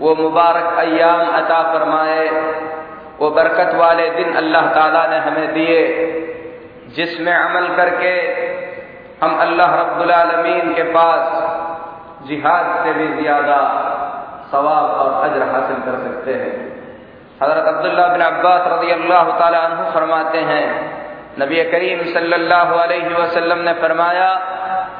वो मुबारक अयाम अता फरमाए, वो बरकत वाले दिन अल्लाह ताला ने हमें दिए, जिसमें अमल करके हम अल्लाह रब्बुलमीन के पास जिहाद से भी ज़्यादा सवाब और अजर हासिल कर सकते हैं। हज़रत अब्दुल्ला बिन अब्बास रज़ी अल्लाह तु फरमाते हैं, नबी करीम सल्लल्लाहु अलैहि वसल्लम ने फरमाया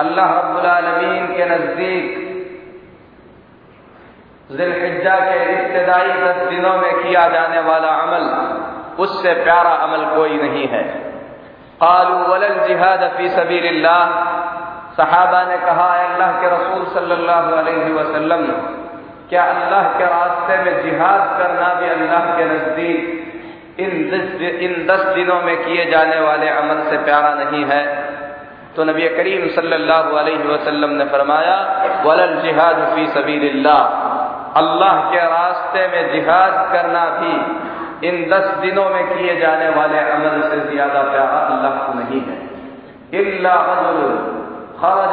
अल्लाह रबालमीन के नज़दीक जिलहिजा के इब्तदाई दस दिनों में किया जाने वाला अमल उससे प्यारा अमल कोई नहीं है आलू वलन जिहाद फ़ी सबीर सहाबा ने कहा अल्लाह के रसूल सल्लल्लाहु अलैहि वसल्लम क्या अल्लाह के रास्ते में जिहाद करना भी अल्लाह के नज़दीक इन दस इन दस दिनों में किए जाने वाले अमल से प्यारा नहीं है? तो नबी करीम सल्लल्लाहु अलैहि वसल्लम ने फरमाया, वलल जिहाद फ़ी सबीलिल्लाह। अल्लाह के रास्ते में जिहाद करना भी इन दस दिनों में किए जाने वाले अमल से ज़्यादा प्यारा अल्लाह को नहीं है। इल्ला खरज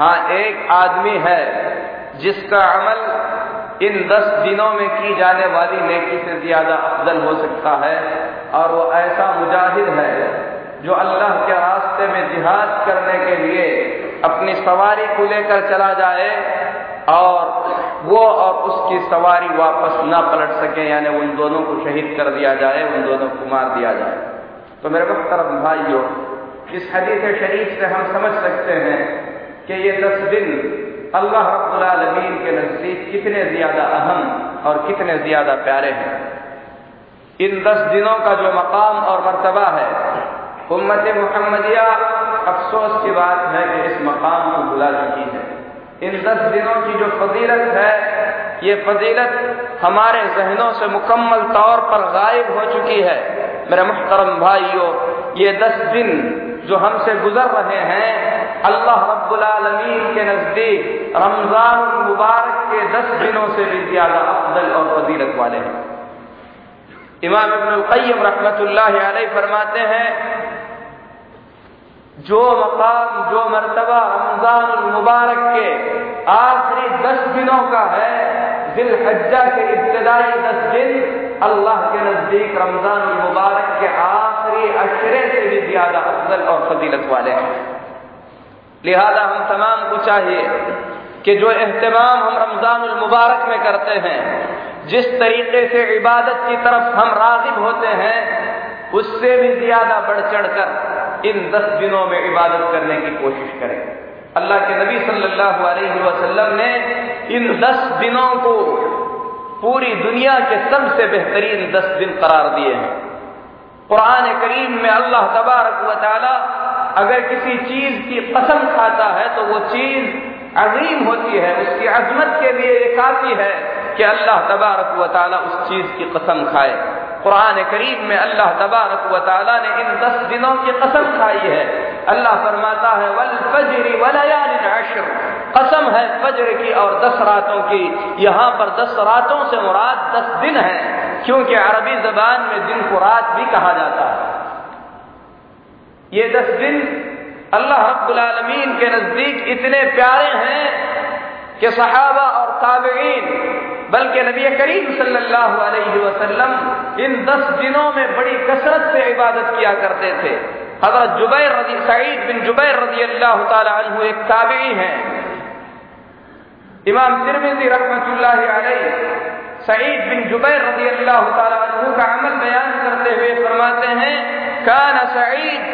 हाँ एक आदमी है जिसका अमल इन दस दिनों में की जाने वाली नेकी से ज़्यादा अफजल हो सकता है, और वो ऐसा मुजाहिद है जो अल्लाह के रास्ते में जिहाद करने के लिए अपनी सवारी को लेकर चला जाए और वो और उसकी सवारी वापस ना पलट सके, यानी उन दोनों को शहीद कर दिया जाए, उन दोनों को मार दिया जाए। तो मेरे वक्त भाई जो इस हदीस शरीफ से हम समझ सकते हैं कि ये दस दिन अल्लाह रबीन के नज़दीक कितने ज़्यादा अहम और कितने ज़्यादा प्यारे हैं। इन दस दिनों का जो मकाम और मरतबा है, उम्मत महमदिया अफसोस की बात है कि इस मकाम को भुला चुकी है। इन दस दिनों की जो फजीलत है, ये फजीलत हमारे जहनों से मुकम्मल तौर पर गायब हो चुकी है। मेरे मुख्तरम भाइयों, ये दस दिन जो हमसे गुजर रहे हैं, अल्लाह रब्बुल आलमीन के नज़दीक रमज़ान मुबारक के दस दिनों से भी ज़्यादा अफजल और फजीलत वाले हैं। इमाम इब्न कैम रहमतुल्लाह फरमाते हैं, जो मकाम, जो मरतबा रमज़ान मुबारक के आखिरी दस दिनों का है दिल हज्जा के इब्तदाई दस दिन अल्लाह के नज़दीक रमज़ान मुबारक के आखिरी अशरे से भी ज़्यादा अफजल और फजीलत वाले हैं। लिहाजा हम तमाम को चाहिए कि जो अहतमाम हम रमज़ान मुबारक में करते हैं, जिस तरीके से इबादत की तरफ़ हम राजिब होते हैं, उससे भी ज़्यादा बढ़ चढ़ कर इन दस दिनों में इबादत करने की कोशिश करें। अल्लाह के नबी सल्लल्लाहु अलैहि वसल्लम ने इन दस दिनों को पूरी दुनिया के सबसे बेहतरीन दस दिन करार दिए हैं। कुरान करीम में अल्लाह तबारक व अगर किसी चीज़ की कसम खाता है तो वो चीज़ अजीम होती है, उसकी अजमत के लिए ये काफ़ी है कि अल्लाह तबारक व ताली उस चीज़ की कसम खाए। कुरान करीम में अल्लाह तबारक व ने इन दस दिनों की कसम खाई है। अल्लाह फरमाता है, वल फजरी वलयाल अशर। कसम है फजर की और दस रातों की। यहाँ पर दस रातों से मुराद दस दिन है, क्योंकि अरबी जबान में दिन को रात भी कहा जाता है। ये दस दिन अल्लाह रब्बुल के नज़दीक इतने प्यारे हैं कि सहाबा और ताबीन, बल्कि नबी करीम सल्लल्लाहु अलैहि वसल्लम इन दस दिनों में बड़ी कसरत से इबादत किया करते थे। हज़रत जुबैर सईद बिन जुबैर रज़ी अल्लाह तु एक ताबी हैं। इमाम तिरमिजी रहमतुल्लाह अलैहि सईद बिन जुबैर रजी अल्लाह तु का अमल बयान करते हुए फरमाते हैं कान सईद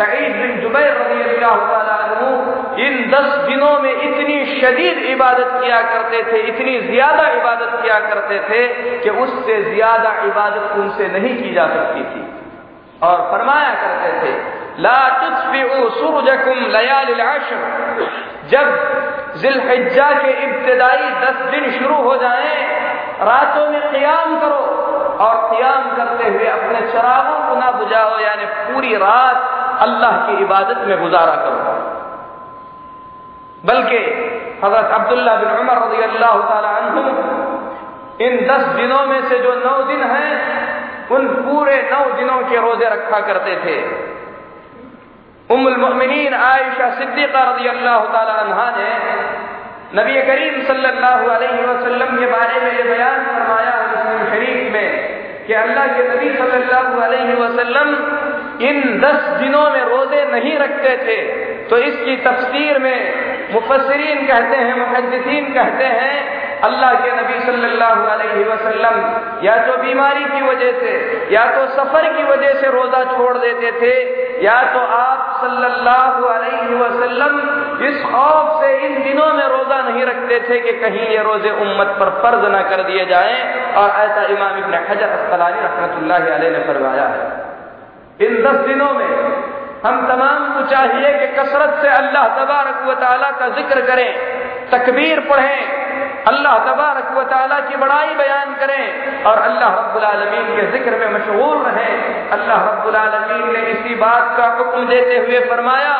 सईद बिन जुबैर रजी अल्लाह इन दस दिनों में इतनी शदीद इबादत किया करते थे इतनी ज्यादा इबादत किया करते थे कि उससे ज्यादा इबादत उनसे नहीं की जा सकती थी और फरमाया करते थे जब जिलहिज्जा के इब्तदाई दस दिन शुरू हो जाएँ, रातों में क्याम करो और क्याम करते हुए अपने शराबों को ना बुझाओ, यानी पूरी रात अल्लाह की इबादत में गुजारा करो। बल्कि हज़रत अब्दुल्ला बिन उमर रज़ी अल्लाह इन दस दिनों में से जो नौ दिन हैं उन पूरे नौ दिनों के रोज़े रखा करते थे। उमुलमिन आयशा सिद्दीका रज़ी अल्लाह तहा ने नबी करीम सल्लल्लाहु अलैहि वसल्लम के बारे में ये बयान फरमाया मुस्लिम शरीफ में कि अल्लाह के नबी सल्लल्लाहु अलैहि वसल्लम इन दस दिनों में रोज़े नहीं रखते थे। तो इसकी तफसीर में मुफसरीन कहते हैं मुहदसिन कहते हैं अल्लाह के नबी सल्लल्लाहु अलैहि वसल्लम या तो बीमारी की वजह से, या तो सफ़र की वजह से रोजा छोड़ देते थे, या तो आप सल्लल्लाहु अलैहि वसल्लम इस खौफ से इन दिनों में रोजा नहीं रखते थे कि कहीं ये रोज़े उम्मत पर फ़र्ज़ न कर दिए जाएँ। और ऐसा इमाम इब्न हजर अस्कलानी रहमतुल्लाह अलैहि ने फरमाया है। इन दस दिनों में हम तमाम को चाहिए कि कसरत से अल्लाह तबारक व का ज़िक्र करें, तकबीर पढ़ें अल्लाह तबारक की बड़ाई बयान करें और अल्लाह रब्बुल के ज़िक्र में मशहूर रहें। अल्लाह रब्बुल आलमीन ने इसी बात का हुक्म देते हुए फरमाया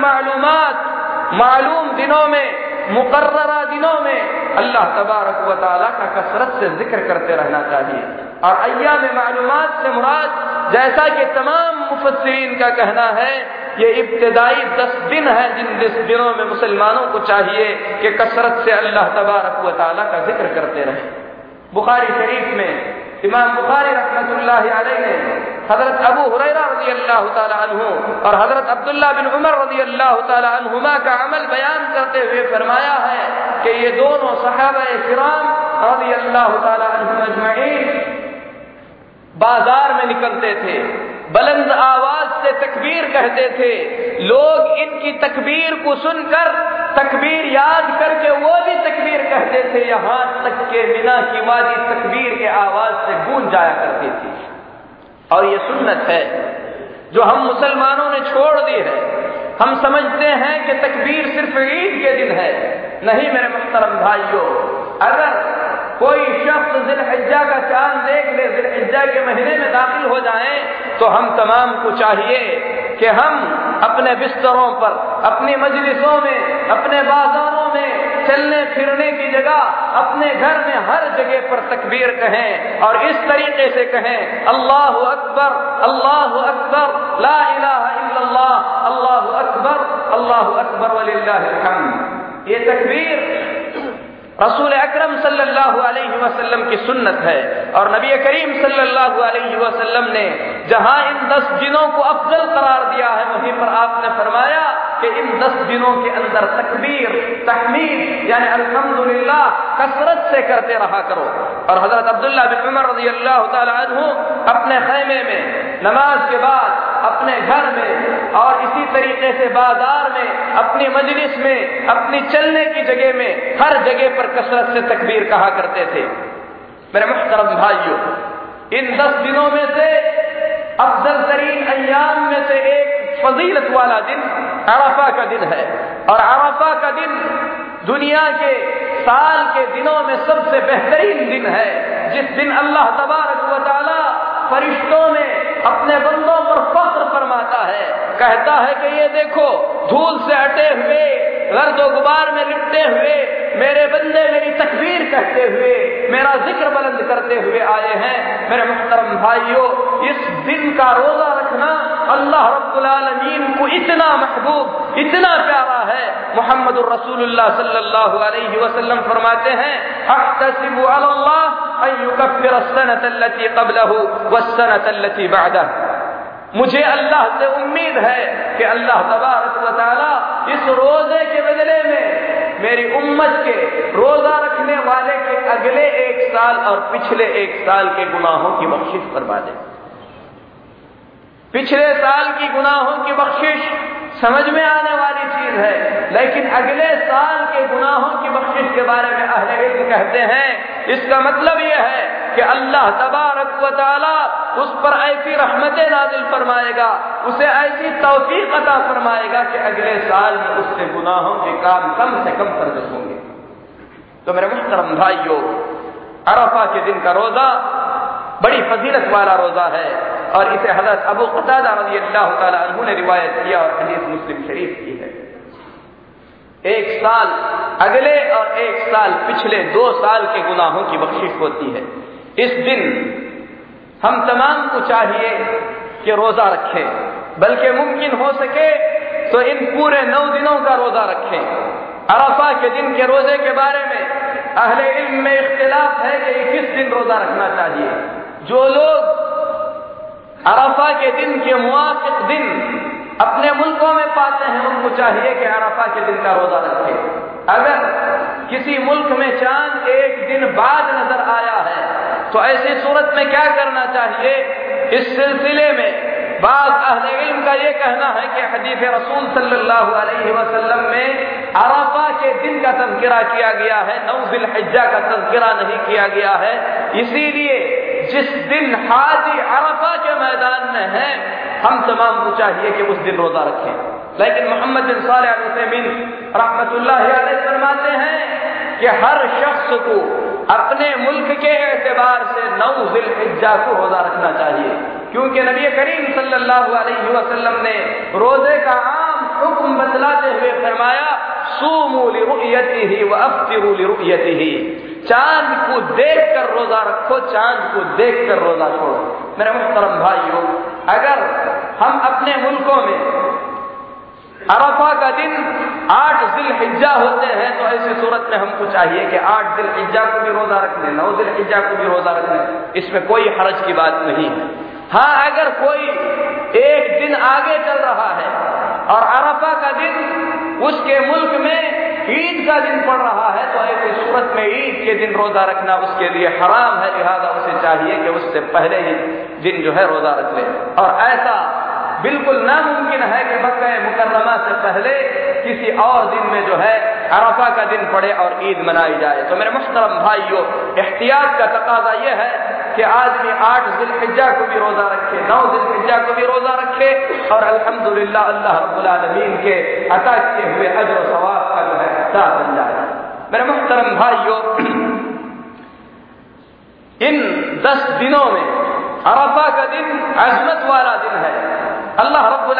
मालूमात। मालूम दिनों में मुकर्रा दिनों में अल्लाह तबारक व का कसरत से ज़िक्र करते रहना चाहिए। और अय्या में मालूम से मुराद, जैसा कि तमाम मुफसरीन का कहना है, ये इब्तदाई दस दिन है जिन दस दिनों में मुसलमानों को चाहिए कि कसरत से अल्लाह तबारक व ताला का ज़िक्र करते रहे। बुखारी शरीफ में, इमाम बुखारी रहमतुल्लाह ने हज़रत अबू हुरैरा रज़ी अल्लाह तु और हज़रत अब्दुल्ला बिन उमर रज़ी अल्लाह तुमा का अमल बयान करते हुए फरमाया है कि ये दोनों सहाबा किराम रज़ी अल्लाह तजमैन बाज़ार में निकलते थे, बुलंद आवाज़ से तकबीर कहते थे। लोग इनकी तकबीर को सुनकर, तकबीर याद करके वो भी तकबीर कहते थे, यहाँ तक के बिना की वादी तकबीर के आवाज़ से गूंज जाया करती थी। और ये सुन्नत है, जो हम मुसलमानों ने छोड़ दी है। हम समझते हैं कि तकबीर सिर्फ़ ईद के दिन है, नहीं मेरे मुख्तरम भाइयों, अगर कोई शख्स जिलहिज्जा का चाँद देख ले, जिलहिज्जा के महीने में दाखिल हो जाए तो हम तमाम को चाहिए कि हम अपने बिस्तरों पर, अपनी मजलिसों में, अपने बाजारों में चलने फिरने की जगह, अपने घर में हर जगह पर तकबीर कहें और इस तरीके से कहें, अल्लाह अकबर अल्लाह अकबर, ला इलाहा अल्लाह अकबर अल्लाह अकबर वलिल्लाह ये तकबीर रसूल अकरम सल्लल्लाहु की सुन्नत है। और नबी करीम सल्लल्लाहु ने जहाँ इन दस दिनों को अफजल करार दिया है, वहीं पर आपने फरमाया कि इन दस दिनों के अंदर तकबीर, तहमीद, यानी अल्हम्दुलिल्लाह कसरत से करते रहा करो। और हज़रत अब्दुल्ला बिन उमर रज़ी अल्लाह तु अपने खैमे में नमाज़ के बाद अपने घर में और इसी तरीके से बाज़ार में, अपनी मजलिस में, अपनी चलने की जगह में, हर जगह पर कसरत से तकबीर कहा करते थे। मेरे मुहतरम भाइयों, इन दस दिनों में से अफजल तरीन अयाम में से एक फजीलत वाला दिन अराफा का दिन है। और अराफा का दिन दुनिया के साल के दिनों में सबसे बेहतरीन दिन है। जिस दिन अल्लाह तबारक वाली फरिश्तों में अपने बंदों पर फरमाता है, कहता है कि ये देखो, धूल से हटे हुए, गर्द गुबार में लिपटे हुए, मेरे बंदे मेरी तकबीर कहते हुए, मेरा ज़िक्र बुलंद करते हुए आए हैं। मेरे मुहतरम भाइयों, इस दिन का रोजा रखना अल्लाह रब्बुल को इतना महबूब, इतना प्यारा है। मोहम्मद रसूलुल्लाह फरमाते हैं अहतसिबु अल्लाह सनत अल्लती क़ब्लहु वस्सनत अल्लती बअदह मुझे अल्लाह से उम्मीद है कि अल्लाह तबारक इस रोज़े के बदले में मेरी उम्मत के रोजा रखने वाले के अगले एक साल और पिछले एक साल के गुनाहों की बख्शिश करवा दे। पिछले साल की गुनाहों की बख्शिश समझ में आने वाली चीज़ है, लेकिन अगले साल के गुनाहों की बख्शिश के बारे में अहले कहते हैं। इसका मतलब यह है कि अल्लाह तबारक वाली उस पर ऐसी रहमतें नाजिल फरमाएगा, उसे ऐसी तोफीक अता फरमाएगा कि अगले साल में उससे गुनाहों के काम कम से कम फ़र्ज़ होंगे तो मेरे मुहतरम भाइयों, अरफा के दिन का रोजा बड़ी फजीलत वाला रोजा है और इसे हज़रत अबू कतादा रज़ी अल्लाह तु ने रिवायत किया और हदीस मुस्लिम शरीफ की है। एक साल, अगले और एक साल पिछले दो साल के गुनाहों की बख्शिश होती है। इस दिन हम तमाम को चाहिए कि रोजा रखें, बल्कि मुमकिन हो सके तो इन पूरे नौ दिनों का रोजा रखें। अरफा के दिन के रोज़े के बारे में अहले इल्म में इख्तिलाफ है कि किस दिन रोजा रखना चाहिए। जो लोग अरफा के दिन के मुआफिक दिन अपने मुल्कों में पाते हैं, उनको चाहिए कि अरफा के दिन का रोजा रखें। अगर किसी मुल्क में चाँद एक दिन बाद नज़र आया है तो ऐसी सूरत में क्या करना चाहिए? इस सिलसिले में बाद अहले इल्म का ये कहना है कि हदीफ रसूल सल्लल्लाहु अलैहि वसल्लम में अरफा के दिन का तस्करा किया गया है, नौजिल हज्जा का तस्करा नहीं किया गया है। इसीलिए जिस दिन हाजी अरफा के मैदान में है, हम तमाम को चाहिए कि उस दिन रोजा रखें। लेकिन मोहम्मद बिन सालमिन रहमत फरमाते हैं कि हर शख्स को अपने मुल्क के एतबार से नौ जिलहिज्जा को रोजा रखना चाहिए। क्योंकि नबी करीम सल्लल्लाहु अलैहि वसल्लम ने रोज़े का आम हुक्म बतलाते हुए फरमाया लिरुयतिही चाँद को देख कर रोजा रखो, चाँद को देख कर रोजा छोड़ो। मेरे मुहतरम भाइयों, अगर हम अपने मुल्कों में अरफा का दिन आठ दिल हिज्जा होते हैं तो ऐसी सूरत में हमको चाहिए कि आठ दिल हिज्जा को भी रोजा रख लें, नौ दिल हिज्जा को भी रोजा रख लें। इसमें कोई हरज की बात नहीं है। हाँ अगर कोई एक दिन आगे चल रहा है और अरफा का दिन उसके मुल्क में ईद का दिन पड़ रहा है तो ऐसी सूरत में ईद के दिन रोजा रखना उसके लिए हराम है। लिहाजा उसे चाहिए कि उससे पहले ही दिन जो है रोजा रख ले। और ऐसा बिल्कुल नामुमकिन है कि मक्का मुकर्रमा से पहले किसी और दिन में जो है अरफा का दिन पड़े और ईद मनाई जाए। तो मेरे मुश्तरम भाइयों, एहतियात का तकाजा यह है कि आदमी आठ जिलहिजा को भी रोजा रखे, नौ जिलहिजा को भी रोजा रखे और अल्हम्दुलिल्लाह अल्लाह रब्बुल के अता किए हुए अजर सवाब का जो है हिस्सा बन जाए। मेरे मुश्तरम भाइयों, इन दस दिनों में अरफा का दिन अजमत वाला दिन है। अल्लाह रब्बुल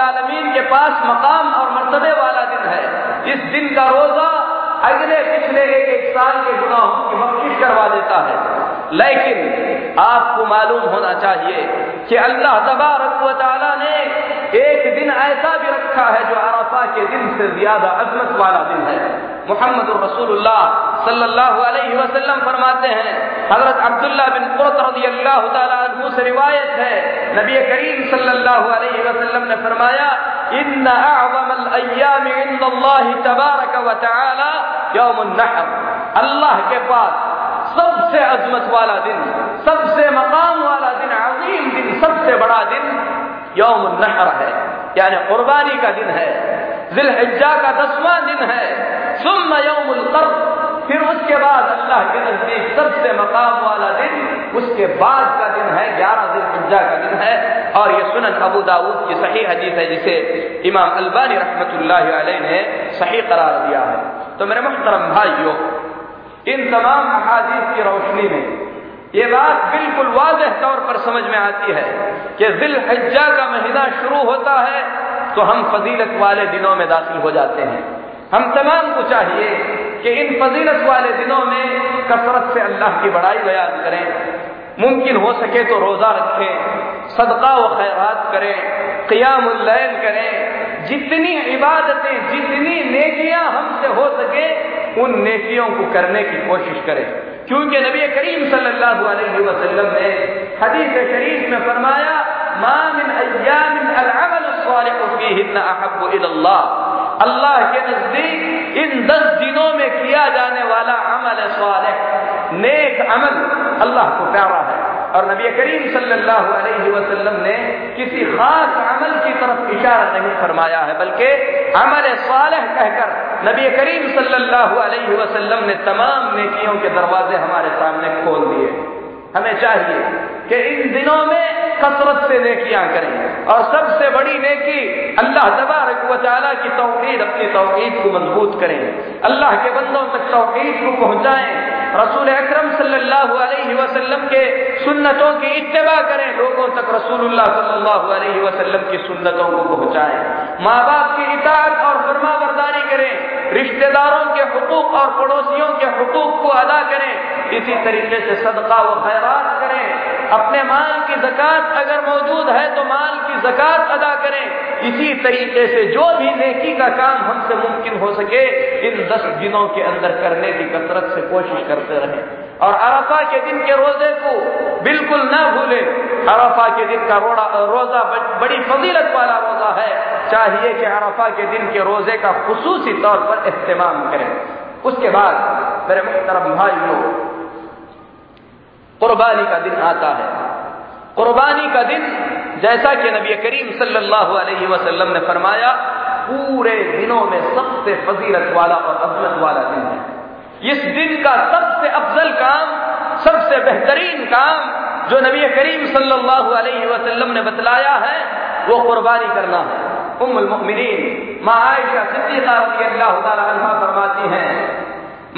के पास मकाम और मरतबे वाला दिन है। इस दिन का रोजा अगले पिछले एक एक साल के गुनाहों की बख्शिश करवा देता है। लेकिन आपको मालूम होना चाहिए कि अल्लाह तबारक वाली ने एक दिन ऐसा भी रखा है जो अरफा के दिन से ज़्यादा अजमत वाला दिन है। मोहम्मद रसूलुल्लाह सल्लल्लाहु अलैहि वसल्लम फरमाते हैं। हज़रत अब्दुल्ला बिन रज़ी से रिवायत है। नबी करीम सल्लल्लाहु अलैहि वसल्लम ने फरमाया इन अअज़म अय्याम इंदल्लाह तबारक व तआला यौमुन नहर। अल्लाह के पास सबसे अजमत वाला दिन, सबसे मकाम वाला दिन, अजीम दिन, सबसे बड़ा दिन यौम नहर है। यानी कुर्बानी का दिन है। जिलहिज्जा का दसवां दिन है। सुम यौमुल कर्ब। फिर उसके बाद अल्लाह के नज़दीक सबसे मकाम वाला दिन, उसके बाद का दिन है, ग्यारह दिन हिज्जा का दिन है। और ये सुनन अबू दाऊद की सही हदीस है, जिसे इमाम अलबानी रहमतुल्लाह ने सही करार दिया है। तो मेरे मुहतरम भाइयों, इन तमाम अहादीस की रोशनी में ये बात बिल्कुल वाजह तौर पर समझ में आती है कि दिल हज्जा का महीना शुरू होता है तो हम फजीलत वाले दिनों में दाखिल हो जाते हैं। हम तमाम को चाहिए कि इन फजीलत वाले दिनों में कसरत से अल्लाह की बड़ाई बयान करें। मुमकिन हो सके तो रोजा रखें, सदका व खैरात करें क़ियामुल्लैल करें। जितनी इबादतें, जितनी नेकियाँ हमसे हो सके, उन नेकियों को करने की कोशिश करें। क्योंकि नबी करीम सल्लल्लाहु अलैहि वसल्लम ने हदीस शरीफ में फरमाया, मामिन अय्यामिन अल अमल सालिह फीहिन अहब्बु इलल्लाह। अल्लाह के नज़दीक इन दस दिनों में किया जाने वाला अमल स्वाल नेक अमल अल्लाह को प्यारा है। और नबी करीम सल्लल्लाहु अलैहि वसल्लम ने किसी खास अमल की तरफ़ इशारा नहीं फरमाया है, बल्कि अमल सालह कहकर नबी करीम सल्लल्लाहु अलैहि वसल्लम ने तमाम नेकियों के दरवाजे हमारे सामने खोल दिए। हमें चाहिए कि इन दिनों में कसरत से नेकियाँ करें। और सबसे बड़ी नेकी अल्लाह तबारक वाली की तोहहीद अपनी तोहहीद को मज़बूत करें। अल्लाह के बंदों तक तोहहीद को पहुंचाएँ। रसूल अकरम सल्लल्लाहु अलैहि वसल्लम के सुन्नतों की इत्तेबा करें। लोगों तक रसूलुल्लाह सल्लल्लाहु अलैहि वसल्लम की सुन्नतों को पहुंचाएँ। माँ बाप की इताद और फरमा करें। रिश्तेदारों के हकूक और पड़ोसियों के हकूक को अदा करें। इसी तरीके से सदका व खैरात करें। अपने माल की जक़ात अगर मौजूद है तो माल की जक़ात अदा करें। इसी तरीके से जो भी नेकी का काम हमसे मुमकिन हो सके, इन दस दिनों के अंदर करने की कसरत से कोशिश करते रहें। और अरफा के दिन के रोज़े को बिल्कुल न भूले। अरफा के दिन का रोड़ा, रोजा बड़ी फजीलत वाला रोजा है। चाहिए कि अरफा के दिन के रोज़े का खसूसी तौर पर इस्तेमाल करें। उसके बाद मेरे मुहतरम भाइयों कुर्बानी का दिन आता है। कुर्बानी का दिन जैसा कि नबी करीम सल्लल्लाहु अलैहि वसल्लम ने फरमाया, पूरे दिनों में सबसे फजीलत वाला और अजमत वाला दिन है। इस दिन का सबसे अफजल काम, सबसे बेहतरीन काम जो नबी करीम सल्लल्लाहु अलैहि वसल्लम ने बतलाया है, वो कुर्बानी करना है। उम्मुल मुमिनीन, माँ आयशा सिद्दीक़ा रज़ी अल्लाह फरमाती हैं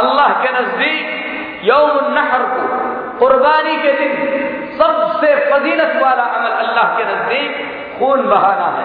अल्लाह के नजदीक यौम नहर को कुर्बानी के दिन सबसे फजीलत वाला अमल अल्लाह के नजदीक खून बहाना है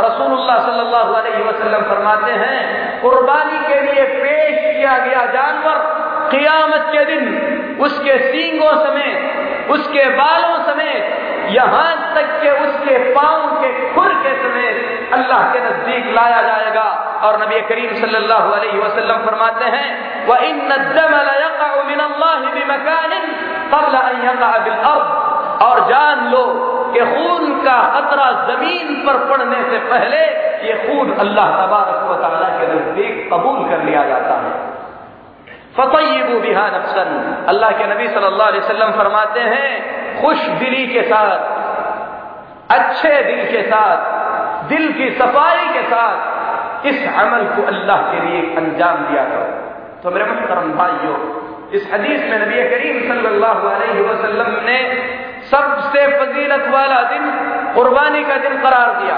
रसूल सल्लल्लाहु अलैहि वसल्लम फरमाते हैं कुर्बानी के लिए पेश किया गया जानवर कियामत के दिन उसके सींगों समेत उसके बालों समेत यहाँ तक के उसके पाँव के खुर के समेत अल्लाह के नज़दीक लाया जाएगा। और नबी करीम सल्लल्लाहु अलैहि वसल्लम फरमाते हैं वह इन और जान लो कि खून का खतरा ज़मीन पर पड़ने से पहले ये खून अल्लाह तबारक के नज़दीक कबूल कर लिया जाता है। फतयबू बिहा नफसन। अल्लाह के नबी सल्लल्लाहु अलैहि वसल्लम फरमाते हैं खुश दिली के साथ, अच्छे दिल के साथ, दिल की सफ़ाई के साथ इस अमल को अल्लाह के लिए अंजाम दिया करो। तो मेरे मुहतरम भाइयों, इस हदीस में नबी करीम सल्लल्लाहु अलैहि वसल्लम ने सबसे फजीलत वाला दिन कुर्बानी का दिन करार दिया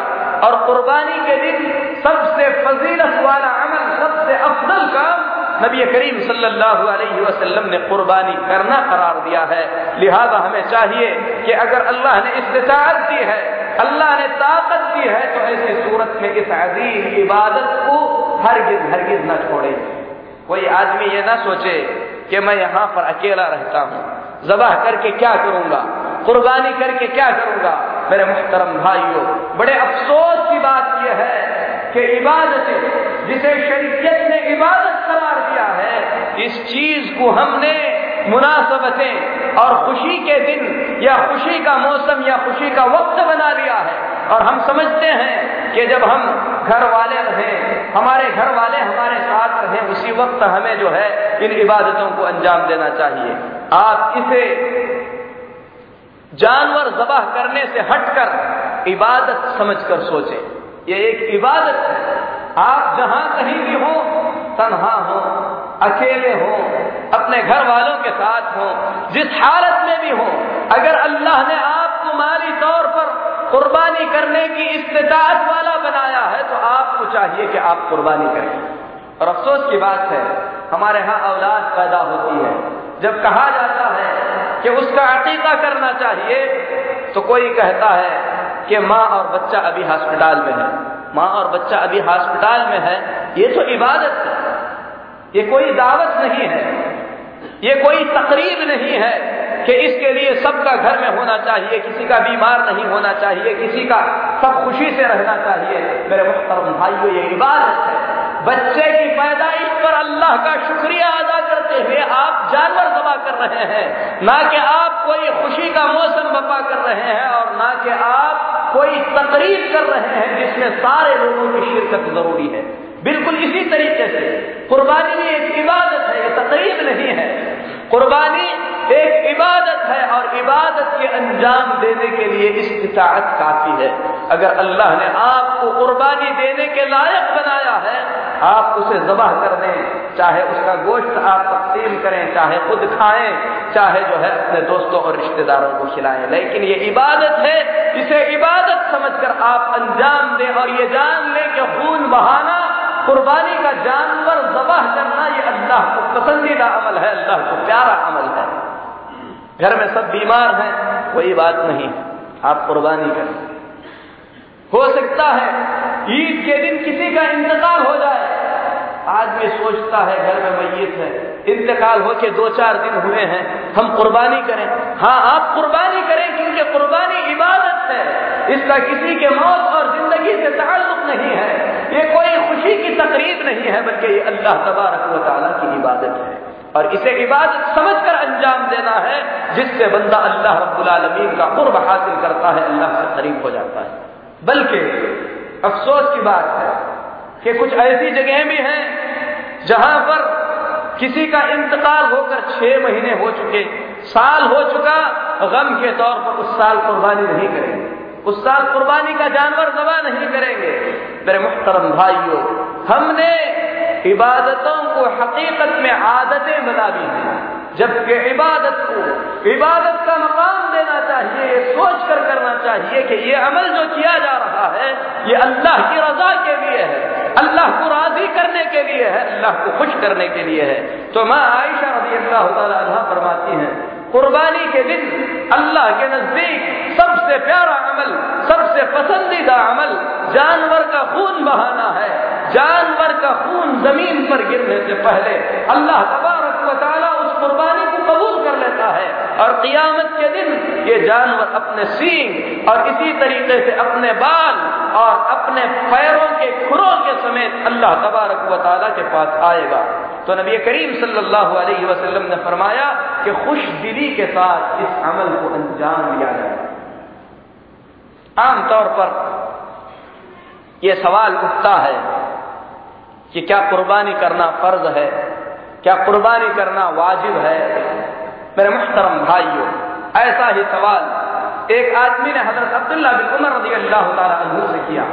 और कुर्बानी के दिन सबसे फजीलत वाला अमल, सबसे अफजल काम नबी करीम सल्लल्लाहु अलैहि वसल्लम ने कुर्बानी करना करार दिया है। लिहाजा हमें चाहिए कि अगर अल्लाह ने इस्तात दी है, अल्लाह ने ताकत दी है तो ऐसी सूरत में इस अजीम इबादत को हरगिज हरगिज न छोड़े। कोई आदमी ये ना सोचे कि मैं यहाँ पर अकेला रहता हूँ। जबह करके क्या करूँगा? कुर्बानी करके क्या करूँगा? मेरे मुहतरम भाइयों, बड़े अफसोस की बात यह है कि इबादत, जिसे शरीयत ने इबादत करार इस चीज़ को हमने मुनासबतें और खुशी के दिन या खुशी का मौसम या खुशी का वक्त बना लिया है, और हम समझते हैं कि जब हम घर वाले रहें, हमारे घर वाले हमारे साथ रहें, उसी वक्त हमें जो है इन इबादतों को अंजाम देना चाहिए। आप इसे जानवर जबाह करने से हटकर इबादत समझकर सोचें। ये एक इबादत है। आप जहाँ कहीं भी हो, तनहा हो अकेले हो, अपने घर वालों के साथ हो, जिस हालत में भी हो, अगर अल्लाह ने आपको माली तौर पर कुर्बानी करने की इस्तेदात वाला बनाया है तो आपको चाहिए कि आप कुर्बानी करें। और अफसोस की बात है, हमारे यहाँ औलाद पैदा होती है। जब कहा जाता है कि उसका अकीका करना चाहिए तो कोई कहता है कि माँ और बच्चा अभी हॉस्पिटल में है। माँ और बच्चा अभी हॉस्पिटल में है, ये तो इबादत है। ये कोई दावत नहीं है। ये कोई तकरीब नहीं है कि इसके लिए सबका घर में होना चाहिए, किसी का बीमार नहीं होना चाहिए, किसी का सब खुशी से रहना चाहिए। मेरे मुख्तरम भाइयों, ये इबादत है। बच्चे की पैदाइश पर अल्लाह का शुक्रिया अदा करते हुए आप जानवर दबा कर रहे हैं। ना कि आप कोई खुशी का मौसम बपा कर रहे हैं और ना कि आप कोई तकरीब कर रहे हैं जिसमें सारे लोगों की शिरकत ज़रूरी है। बिल्कुल इसी तरीके से। कुर्बानी भी एक इबादत है, ये तकरीब नहीं है। कुर्बानी एक इबादत है और इबादत के अंजाम देने के लिए इस्तात काफ़ी है। अगर अल्लाह ने आपको कुर्बानी देने के लायक बनाया है, आप उसे जबह कर दें, चाहे उसका गोश्त आप तकसीम करें, चाहे खुद खाएँ, चाहे जो है अपने दोस्तों और रिश्तेदारों को खिलाएँ। लेकिन ये इबादत है, इसे इबादत समझकर आप अंजाम दें और ये जान लें कि खून बहाना कुर्बानी का जानवर जबह करना ये अल्लाह को पसंदीदा अमल है, अल्लाह को प्यारा अमल है। घर में सब बीमार हैं, कोई बात नहीं, आप कुर्बानी करें। हो सकता है ईद के दिन किसी का इंतकाल हो जाए आदमी सोचता है, घर में मैयत है। इंतकाल हो के दो चार दिन हुए हैं, हम कुर्बानी करें। हाँ आप कुर्बानी करें क्योंकि कुर्बानी इबादत है। इसका किसी के मौत और ज़िंदगी से ताल्लुक नहीं है। ये कोई खुशी की तकरीब नहीं है, बल्कि ये अल्लाह तबारक वाली की इबादत है। और इसे इबादत समझकर अंजाम देना है, जिससे बंदा अल्लाह रब्बुल आलमीन का कुर्ब हासिल करता है, अल्लाह से करीब हो जाता है। बल्कि, अफसोस की बात है कि कुछ ऐसी जगह भी हैं जहाँ पर किसी का इंतकाल होकर छह महीने हो चुके, साल हो चुका, गम के तौर पर उस साल कुर्बानी नहीं करेंगे। उस साल कुर्बानी का जानवर दबा नहीं करेंगे। मेरे मुख्तरम भाइयों, हमने इबादतों को हकीकत में आदतें बना दी हैं। जबकि इबादत को, इबादत का मकाम देना चाहिए, ये सोच कर करना चाहिए कि ये अमल जो किया जा रहा है, ये अल्लाह की रजा के लिए है, अल्लाह को राज़ी करने के लिए है, अल्लाह को खुश करने के लिए है। तो माँ आयशा रज़ी अल्लाह फरमाती हैं, कुर्बानी के दिन अल्लाह के नज़दीक सबसे प्यारा अमल, सबसे पसंदीदा अमल जानवर का खून बहाना है। जानवर का खून ज़मीन पर गिरने से पहले अल्लाह तबारक वाली कुर्बानी को कबूल कर लेता है। और क़ियामत के दिन ये जानवर अपने सींग और इसी तरीके से अपने बाल और अपने पैरों के खुरों के समेत अल्लाह तबारक वाली के पास आएगा। तो नबी करीम सल्लल्लाहु अलैहि वसल्लम ने फरमाया कि खुश दिली के साथ इस अमल को अंजाम दिया जाए। आमतौर पर यह सवाल उठता है कि क्या कुर्बानी करना फ़र्ज़ है? क्या कुर्बानी करना वाजिब है? मेरे मुहतरम भाइयों, ऐसा ही सवाल एक आदमी ने हज़रत अब्दुल्ला बिन उमर रज़ी अल्लाह तु से किया।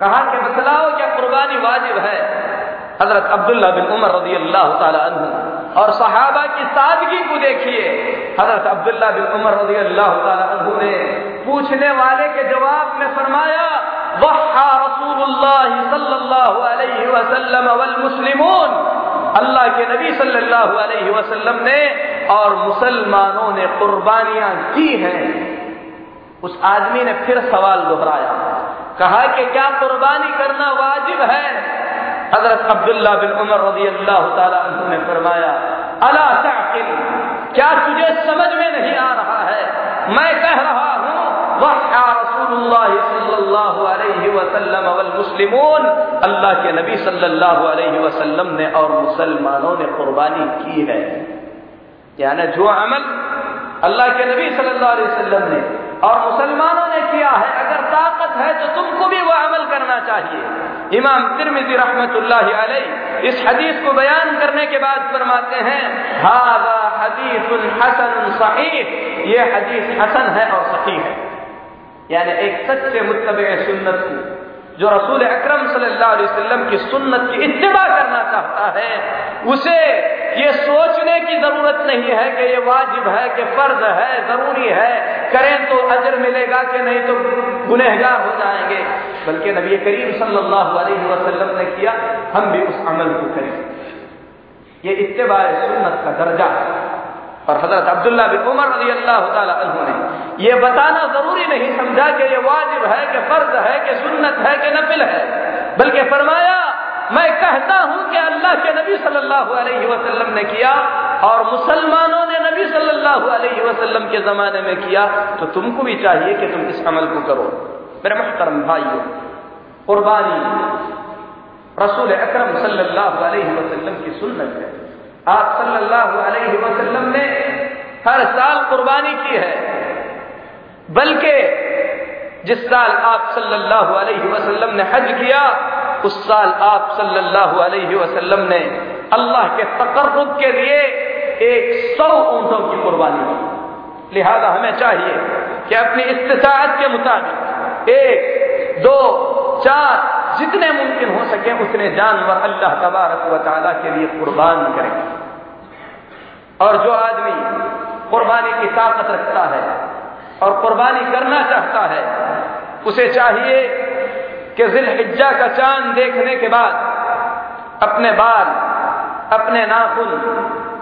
कहा कि बतलाओ, क्या कुर्बानी वाजिब है? हज़रत अब्दुल्ला बिन उमर रज़ी अल्लाह तु और सहाबा की सादगी को देखिए। हज़रत अब्दुल्ला बिन उमर रज़ी अल्लाह तु ने पूछने वाले के जवाब में फरमाया वहा रसूलुल्लाह सल्लल्लाहु अलैहि वसल्लम वल मुस्लिमून। अल्लाह के नबी सल्लल्लाहु अलैहि वसल्लम ने और मुसलमानों ने कुर्बानियाँ की हैं। उस आदमी ने फिर सवाल दोहराया, कहा कि क्या कुर्बानी करना वाजिब है? हज़रत अब्दुल्ला बिन उमर रज़ी अल्लाह ने फरमाया, अला क्या तुझे समझ में नहीं आ रहा है? मैं कह रहा हूँ मुस्लिमून अल्लाह के नबी सल्लल्लाहु अलैहि वसल्लम ने और मुसलमानों ने कुर्बानी की है यानी जो अमल अल्लाह के नबी सल्लल्लाहु अलैहि वसल्लम ने और मुसलमानों ने किया है अगर ताकत है तो तुमको भी वह अमल करना चाहिए इमाम तिरमिजी रहमतुल्लाह अलैह इस हदीस को बयान करने के बाद फरमाते हैं हाजा हदीस हसन सही ये हदीस हसन है और सही है यानी एक सच्चे मुतब सुन्नत को, जो रसूल अकरम वसल्लम की सुन्नत की इत्तेबा करना चाहता है, उसे ये सोचने की ज़रूरत नहीं है कि ये वाजिब है कि फ़र्ज़ है, ज़रूरी है, करें तो अजर मिलेगा कि नहीं तो गुनहगार हो जाएँगे। बल्कि नबी करीम सल्लल्लाहु अलैहि वसल्लम ने किया, हम भी उस अमल को करें। ये इत्तेबा सुन्नत का दर्जा है। और हज़रत अब्दुल्ला बिन उमर रज़ी अल्लाह तु ने ये बताना ज़रूरी नहीं समझा कि ये वाजिब है कि फ़र्ज़ है कि सुन्नत है कि नफिल है। बल्कि फरमाया, मैं कहता हूँ कि अल्लाह के नबी सल्लल्लाहु अलैहि वसल्लम ने किया और मुसलमानों ने नबी सल्लल्लाहु अलैहि वसल्लम के जमाने में किया तो तुमको भी चाहिए कि तुम इस अमल को करो। मेरे मुहतरम भाइयों, कुर्बानी रसूल अकरम सल्लल्लाहु अलैहि वसल्लम की सुन्नत है। आप सल्लल्लाहु अलैहि वसल्लम ने हर साल कुर्बानी की है। बल्कि जिस साल आप सल्लल्लाहु अलैहि वसल्लम ने हज किया, उस साल आप सल्लल्लाहु अलैहि वसल्लम ने अल्लाह के तकर्रुब के लिए एक सौ ऊंटों की कुर्बानी की। लिहाजा हमें चाहिए कि अपनी इस्तात के मुताबिक एक, दो, चार जितने मुमकिन हो सके उतने जानवर अल्लाह तबारक व ताला के लिए कुर्बान करें। और जो आदमी कुर्बानी की ताकत रखता है और कुर्बानी करना चाहता है, उसे चाहिए कि जिलहिज्जा का चाँद देखने के बाद अपने बाल, अपने नाखून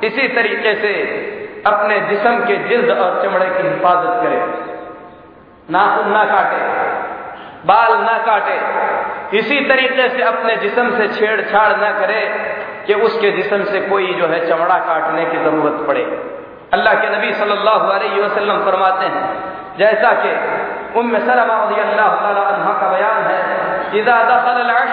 इसी तरीके से अपने जिसम के जिल्द और चमड़े की हिफाजत करे। नाखून ना काटे। बाल ना काटे। इसी तरीके से अपने जिसम से छेड़छाड़ ना करे कि उसके जिसम से कोई जो है चमड़ा काटने की ज़रूरत पड़े। अल्लाह के नबी सल्लल्लाहु अलैहि वसल्लम फरमाते हैं, जैसा कि उम सलमा रज़ी अल्लाह तहा का बयान है, इजा दखल अलअश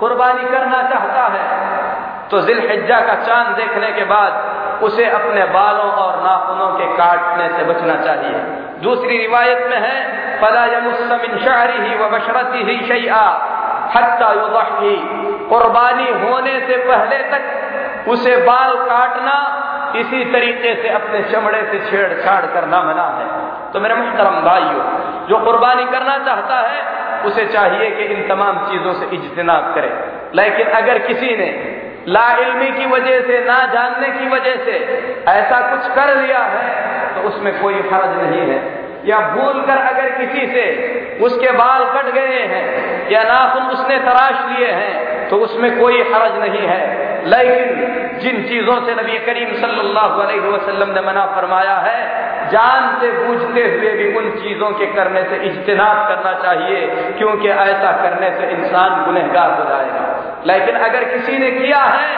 कुर्बानी करना चाहता है तो जिलहिज्जा का चाँद देखने के बाद उसे अपने बालों और नाखूनों के काटने से बचना चाहिए। दूसरी रिवायत में है, फला यमुस्मिन शहरी ही व बशरती ही शैया हत्ता युदही कुर्बानी होने से पहले तक उसे बाल काटना इसी तरीके से अपने चमड़े से छेड़छाड़ करना मना है। तो मेरे मुहतरम भाइयों जो कुर्बानी करना चाहता है, उसे चाहिए कि इन तमाम चीज़ों से इज्तनाब करे। लेकिन अगर किसी ने लाइल्मी की वजह से, ना जानने की वजह से ऐसा कुछ कर लिया है तो उसमें कोई फ़र्ज़ नहीं है। या भूल कर अगर किसी से उसके बाल कट गए हैं, या नाखून उसने तराश लिए हैं तो उसमें कोई हरज नहीं है। लेकिन जिन चीज़ों से नबी करीम सल्लल्लाहु अलैहि वसल्लम ने मना फरमाया है जान से बूझते हुए भी उन चीज़ों के करने से इज्तनाब करना चाहिए, क्योंकि ऐसा करने से इंसान गुनहगार हो जाएगा। लेकिन अगर किसी ने किया है,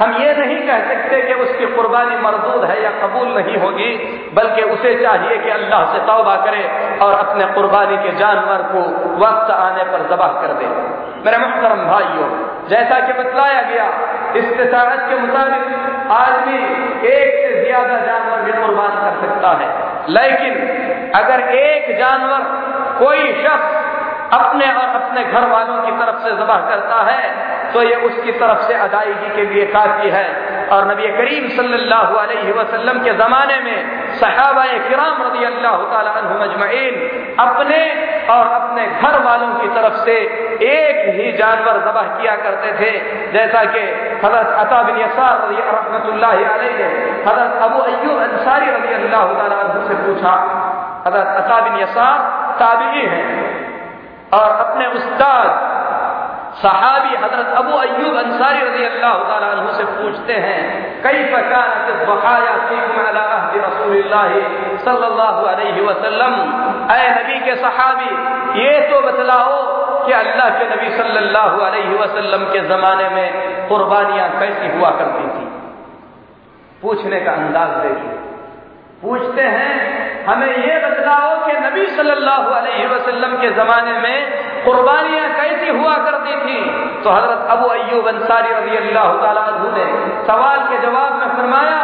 हम ये नहीं कह सकते कि उसकी कुर्बानी मरदूद है या कबूल नहीं होगी, बल्कि उसे चाहिए कि अल्लाह से तौबा करे और अपने कुर्बानी के जानवर को वक्त आने पर दबाह कर दे। मेरे मुहतरम भाइयों, जैसा कि बतलाया गया इस्तात के मुताबिक आदमी एक से ज़्यादा जानवर भी कुर्बान कर सकता है। लेकिन अगर एक जानवर कोई शख्स अपने और अपने घर वालों की तरफ़ से जबह करता है तो ये उसकी तरफ़ से अदायगी के लिए काफ़ी है। और नबी करीम सल्लल्लाहु अलैहि वसल्लम के जमाने में सहाबा किराम रज़ी अल्लाह तजमैन अपने और अपने घर वालों की तरफ़ से एक ही जानवर जबह किया करते थे, जैसा कि हज़रत अता बिन यसार रज़ी रहमतुल्लाह अलैहि, हज़रत अबू अय्यूब अंसारी रज़ी अल्लाह से पूछा, हज़रत अता बिन यसार ताबी हैं? और अपने उस्ताद, सहाबी हज़रत अबू अयूब अंसारी रज़ी अल्लाह तु से पूछते हैं कई प्रकार बकाया सल्लल्लाहु अलैहि वसल्लम? नबी के सहाबी, ये तो बतलाओ कि अल्लाह के नबी सल्लल्लाहु अलैहि वसल्लम के जमाने में कुर्बानियाँ कैसी हुआ करती थी। पूछने का अंदाज देखिए। पूछते हैं हमें ये बतलाओ कि नबी सल्लल्लाहु अलैहि वसल्लम के जमाने में कुर्बानियां कैसी हुआ करती थी तो हजरत अबू अयूब अंसारी रजी अल्लाह तु ने सवाल के जवाब में फरमाया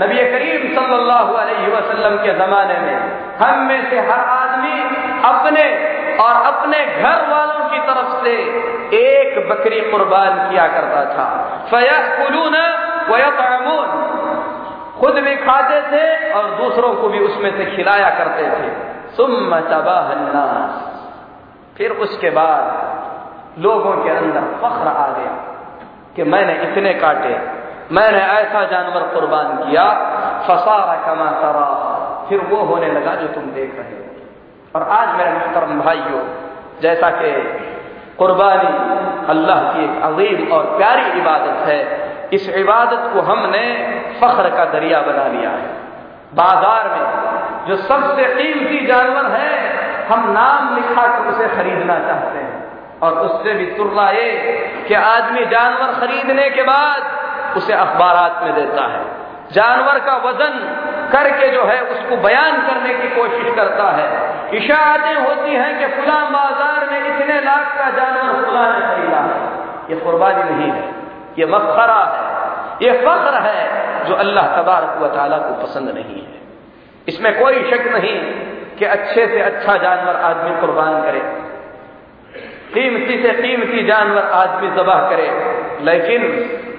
नबी करीम सल्लल्लाहु अलैहि वसल्लम के जमाने में हम में से हर आदमी अपने और अपने घर वालों की तरफ़ से एक बकरी कुर्बान किया करता था। फयाकुलून वयतअमून। खुद भी खाते थे और दूसरों को भी उसमें से खिलाया करते थे। सुम्म तबाहन्नास फिर उसके बाद लोगों के अंदर फख्र आ गया कि मैंने इतने काटे, मैंने ऐसा जानवर कुर्बान किया, फसारा कमा तरा। फिर वो होने लगा जो तुम देख रहे हो। और आज मेरे मुहतरम भाइयों, जैसा कि कुर्बानी अल्लाह की एक अजीम और प्यारी इबादत है, इस इबादत को हमने फख्र का दरिया बना लिया है। बाज़ार में जो सबसे कीमती जानवर है, हम नाम लिखा कर उसे खरीदना चाहते हैं। और उससे भी तुर्रा ये कि आदमी जानवर खरीदने के बाद उसे अखबार में देता है। जानवर का वज़न करके जो है, उसको बयान करने की कोशिश करता है। इशारतें होती हैं कि फुला बाज़ार में इतने लाख का जानवर फुला ने खरीदा ये कुर्बानी नहीं है। ये मफखरा है। ये फख्र है जो अल्लाह तबारक व को पसंद नहीं है। इसमें कोई शक नहीं कि अच्छे से अच्छा जानवर आदमी कुर्बान करे। कीमती से कीमती जानवर आदमी जबह करे। लेकिन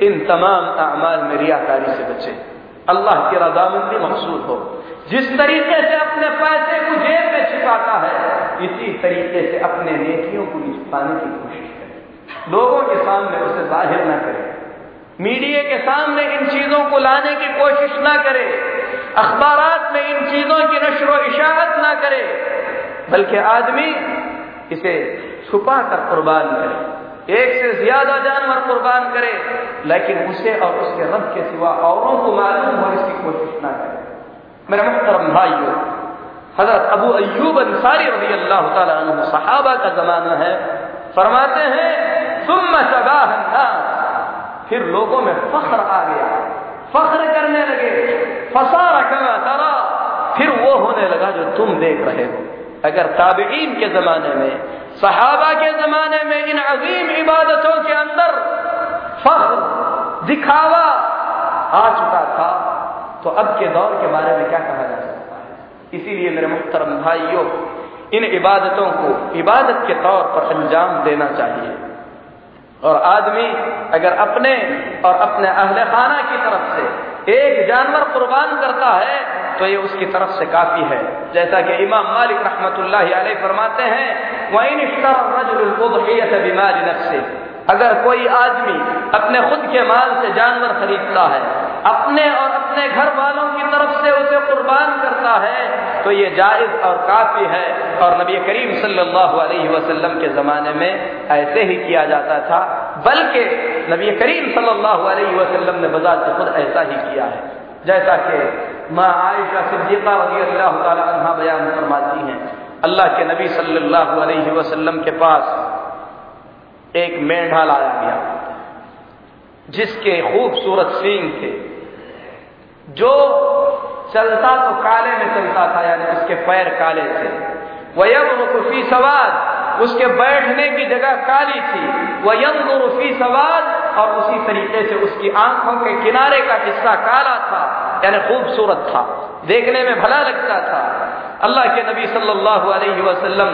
इन तमाम अमाल में रियाकारी से बचे। अल्लाह की रजामंदी मकसूद हो। जिस तरीके से अपने पैसे को जेब में छिपाता है, इसी तरीके से अपने नेकियों को भी छुपाने की कोशिश करे। लोगों के सामने उसे ज़ाहिर न करे। मीडिया के सामने इन चीज़ों को लाने की कोशिश ना करे। अखबार में इन चीज़ों की नशर इशारत ना करे। बल्कि आदमी इसे छुपा कर कुर्बान करे। एक से ज़्यादा जानवर कुर्बान करे, लेकिन उसे और उसके रब के सिवा औरों को मालूम हो, इसकी कोशिश ना करे। मेरे मुहतरम भाइयों, हज़रत अबू अयूब अंसारी रबी अल्लाह सहाबा का जमाना है। फरमाते हैं तुम फिर लोगों में फख्र आ गया। फख्र करने लगे। फसा रखा तरा। फिर वो होने लगा जो तुम देख रहे हो। अगर ताबीन के जमाने में सहाबा के जमाने में इन अजीम इबादतों के अंदर फख्र, दिखावा आ चुका था। तो अब के दौर के बारे में क्या कहा जा सकता है? इसीलिए मेरे मुख्तरम भाइयों, इन इबादतों को इबादत के तौर पर अंजाम देना चाहिए। और आदमी अगर अपने और अपने अहल खाना की तरफ़ से एक जानवर कुर्बान करता है तो ये उसकी तरफ़ से काफ़ी है। जैसा कि इमाम मालिक रहमत फरमाते हैं वहीं अगर कोई आदमी अपने खुद के माल से जानवर खरीदता है अपने और अपने घर वालों की तरफ़ से उसे कुर्बान करता है तो ये जायज़ और काफ़ी है। और नबी करीम सल्लल्लाहु अलैहि वसल्लम के जमाने में ऐसे ही किया जाता था, बल्कि नबी करीम सल्लल्लाहु अलैहि वसल्लम ने बजात खुद ऐसा ही किया है। जैसा कि माँ आयशा सिद्दीक़ा रज़ी अल्लाह तहा बयान फरमाती हैं, अल्लाह के नबी सल्लल्लाहु अलैहि वसल्लम के पास एक मेढा लाया गया, जिसके खूबसूरत सींग थे। जो चलता तो काले में चलता था, यानी उसके पैर काले थे। वयम रुफी सवाद, उसके बैठने की जगह काली थी। वयम रुफी सवाद, और उसी तरीके से उसकी आँखों के किनारे का हिस्सा काला था, यानी खूबसूरत था। देखने में भला लगता था। अल्लाह के नबी सल्लल्लाहु अलैहि वसल्लम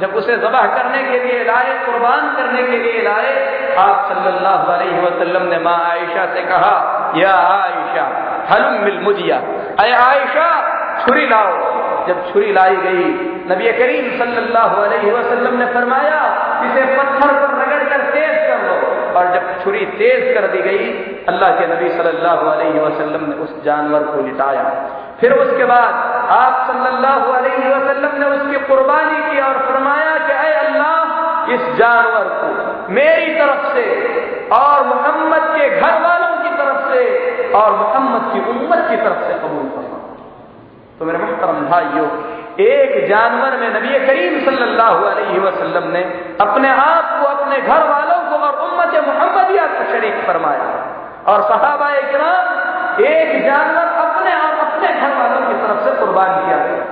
जब उसे जबह करने के लिए लाए, कुर्बान करने के लिए लाए, आप सल्लल्लाहु अलैहि वसल्लम ने माँ आयशा से कहा, या आयशा हलुम मिल मुजिया अय आयशा, छुरी लाओ। जब छुरी लाई गई, नबी करीम सल्लल्लाहु अलैहि वसल्लम ने फरमाया, इसे पत्थर पर रगड़ कर तेज कर लो। और जब छुरी तेज कर दी गई, अल्लाह के नबी सल्लल्लाहु अलैहि वसल्लम ने उस जानवर को लिटाया। फिर उसके बाद आप सल्लल्लाहु अलैहि वसल्लम ने उसकी कुर्बानी की और फरमाया कि अय अल्लाह, इस जानवर को मेरी तरफ़ से और मोहम्मद के घर वालों की तरफ़ से और मोहम्मद की उम्मत की तरफ़ से कबूल फरमा। तो मेरे मुहतरम भाइयों, एक जानवर में नबी करीम सल्लल्लाहु अलैहि वसल्लम ने अपने आप को, अपने घर वालों को और उम्मत मोहम्मदिया को शरीक फरमाया। और सहाबा इकराम एक जानवर अपने आप, अपने घर वालों की तरफ़ से कुर्बान किया गया।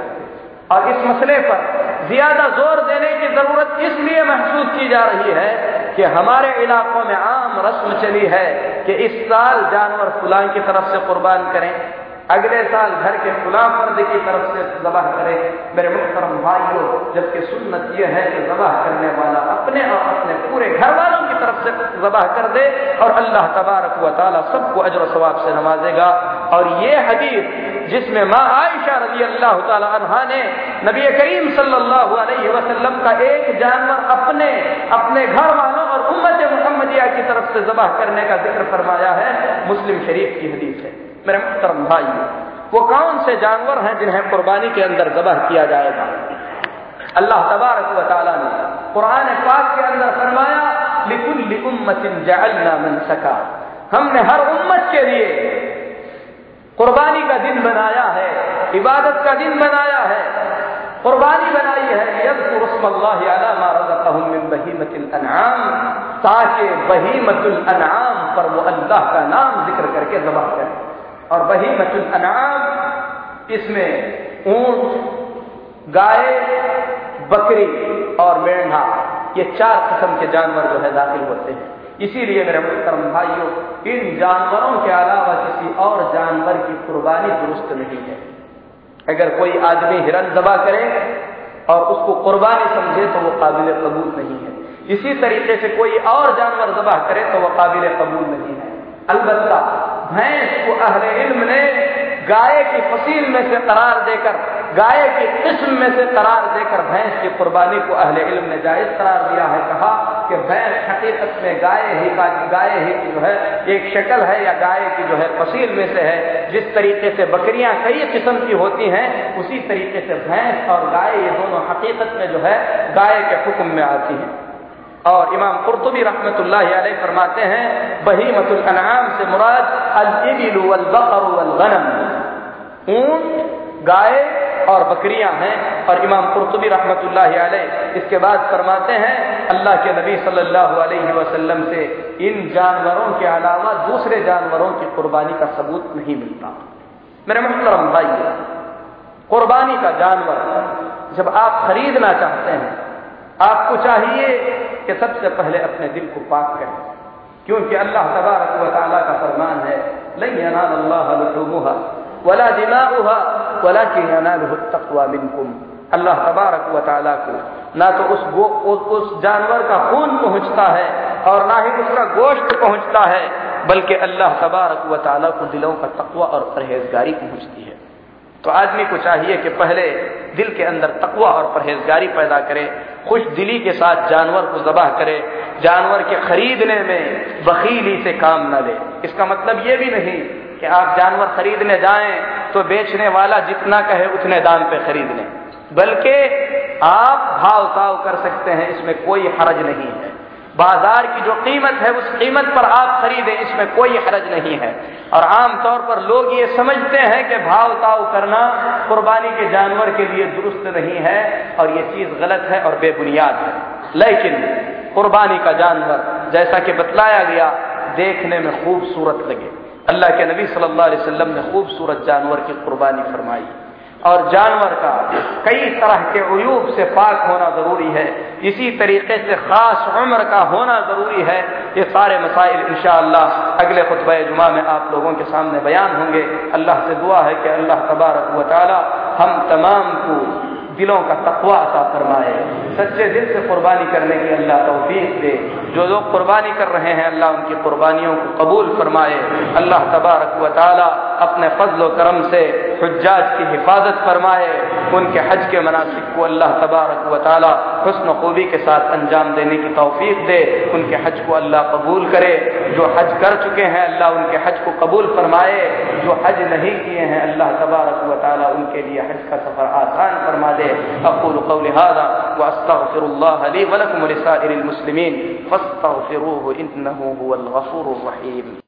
और इस मसले पर ज़्यादा ज़ोर देने की ज़रूरत इसलिए महसूस की जा रही है कि हमारे इलाकों में आम रस्म चली है कि इस साल जानवर फुलान की तरफ़ से कुर्बान करें। अगले साल घर के खुला फर्द की तरफ़ से जबह करे। मेरे मुख्तरम भाइयों, जबकि सुन्नत यह है कि जबह करने वाला अपने और अपने पूरे घर वालों की तरफ़ से जबह कर दे और अल्लाह तबारक व सबको अजर सवाब से नवाजेगा। और ये हदीस जिसमें माँ आयशा रज़ी अल्लाह तहा ने नबी करीम सल्लल्लाहु अलैहि वसल्लम का एक जानवर अपने अपने घर वालों और उम्मत मोहम्मदिया की तरफ़ से जबह करने का ज़िक्र फरमाया है। मुस्लिम शरीफ की हदीस है। मेरे मुख्तरम भाई। वो कौन से जानवर हैं जिन्हें कुर्बानी के अंदर जबह किया जाएगा? अल्लाह तबारक ने कुरान पाक के अंदर फरमाया लिकुल उम्मतिन जअलना मन सका। हमने हर उम्मत के लिए कुर्बानी का दिन बनाया है, इबादत का दिन बनाया है। कुर्बानी बनाई है ताकि बहीमतुल अनाम पर वो अल्लाह का नाम ज़िक्र करके जबा करें। और वही मचुल अनाम, इसमें ऊँट, गाय, बकरी और मेढ़ा, ये चार किस्म के जानवर जो है दाखिल होते हैं। इसीलिए मेरे मुहतरम भाइयों, इन जानवरों के अलावा किसी और जानवर की कुर्बानी दुरुस्त नहीं है। अगर कोई आदमी हिरन दबा करे और उसको कुर्बानी समझे तो वो काबिल कबूल नहीं है। इसी तरीके से कोई और जानवर दबा करे तो वह काबिल कबूल नहीं है। अलबत्ता भैंस को अहले इल्म ने गाय की फसील में से करार देकर, गाय की किस्म में से करार देकर भैंस की कुर्बानी को अहले इल्म ने जायज़ करार दिया है। कहा कि भैंस हकीकत में गाय ही का, गाय ही की जो है, एक शक्ल है या गाय की जो है फसील में से है। जिस तरीके से बकरियाँ कई किस्म की होती हैं, उसी तरीके से भैंस और गाय ये दोनों हकीकत में जो है गाय के हुक्म में आती हैं। और इमाम कुर्तुबी रहमत फरमाते हैं, बहीमतुल अनाम से मुराद अल गनम ऊँट गाय और बकरियाँ हैं। और इमाम कुर्तुबी रहमत इसके बाद फरमाते हैं, अल्लाह के नबी सल्लल्लाहु अलैहि वसल्लम से, इन जानवरों के अलावा दूसरे जानवरों की कुर्बानी का सबूत नहीं मिलता। मेरे मोहतरम भाई, कुर्बानी का जानवर जब आप खरीदना चाहते हैं आपको चाहिए कि सबसे पहले अपने दिल को पाक करें। क्योंकि अल्लाह तबारक व ताला का फरमान है वला दिमाउहा वला तकवा मिनकुम। अल्लाह तबारक व ताला को ना तो उस गो उस, उस जानवर का खून पहुँचता है और ना ही उसका गोश्त पहुँचता है बल्कि अल्लाह तबारक व ताला को दिलों का तकवा और परहेजगारी पहुँचती है। तो आदमी को चाहिए कि पहले दिल के अंदर तकवा और परहेजगारी पैदा करे, खुश दिली के साथ जानवर को जबह करे, जानवर के खरीदने में बखीली से काम न ले। इसका मतलब ये भी नहीं कि आप जानवर खरीदने जाएँ तो बेचने वाला जितना कहे उतने दाम पे खरीद लें बल्कि आप भाव ताव कर सकते हैं, इसमें कोई हरज नहीं है। बाज़ार की जो कीमत है, उस कीमत पर आप खरीदें, इसमें कोई हरज नहीं है। और आम तौर पर लोग ये समझते हैं कि भाव ताव करना कुर्बानी के जानवर के लिए दुरुस्त नहीं है और ये चीज़ गलत है और बेबुनियाद है। लेकिन कुर्बानी का जानवर, जैसा कि बतलाया गया, देखने में खूबसूरत लगे। अल्लाह के नबी सल्लल्लाहु अलैहि वसल्लम ने खूबसूरत जानवर की कुर्बानी फरमाई। और जानवर का कई तरह के अयूब से पाक होना ज़रूरी है। इसी तरीके से खास उम्र का होना ज़रूरी है। ये सारे मसाइल इन अगले खुतब जुमा में आप लोगों के सामने बयान होंगे। अल्लाह से दुआ है कि अल्लाह तबारक व हम तमाम को दिलों का तकवा अता फरमाए। सच्चे दिल से कुर्बानी करने की अल्लाह तौफीक दे। जो लोग कुर्बानी कर रहे हैं, अल्लाह उनकी कुर्बानियों को कबूल फरमाए। अल्लाह तबारक व अपने फजल करम से हजाज की हिफाजत फरमाए, उनके हज के मनासिक को अल्लाह तबारक व हसन खूबी के साथ अंजाम देने की तौफीक दे, उनके हज को अल्लाह कबूल करे। जो हज कर चुके हैं, अल्लाह उनके हज को कबूल फरमाए। जो हज नहीं किए हैं, अल्लाह तबारक व ताली उनके लिए हज का सफ़र आसान फरमा दे। अक़ूल क़ौल हाज़ा व इन्नहु हुवल रहीम।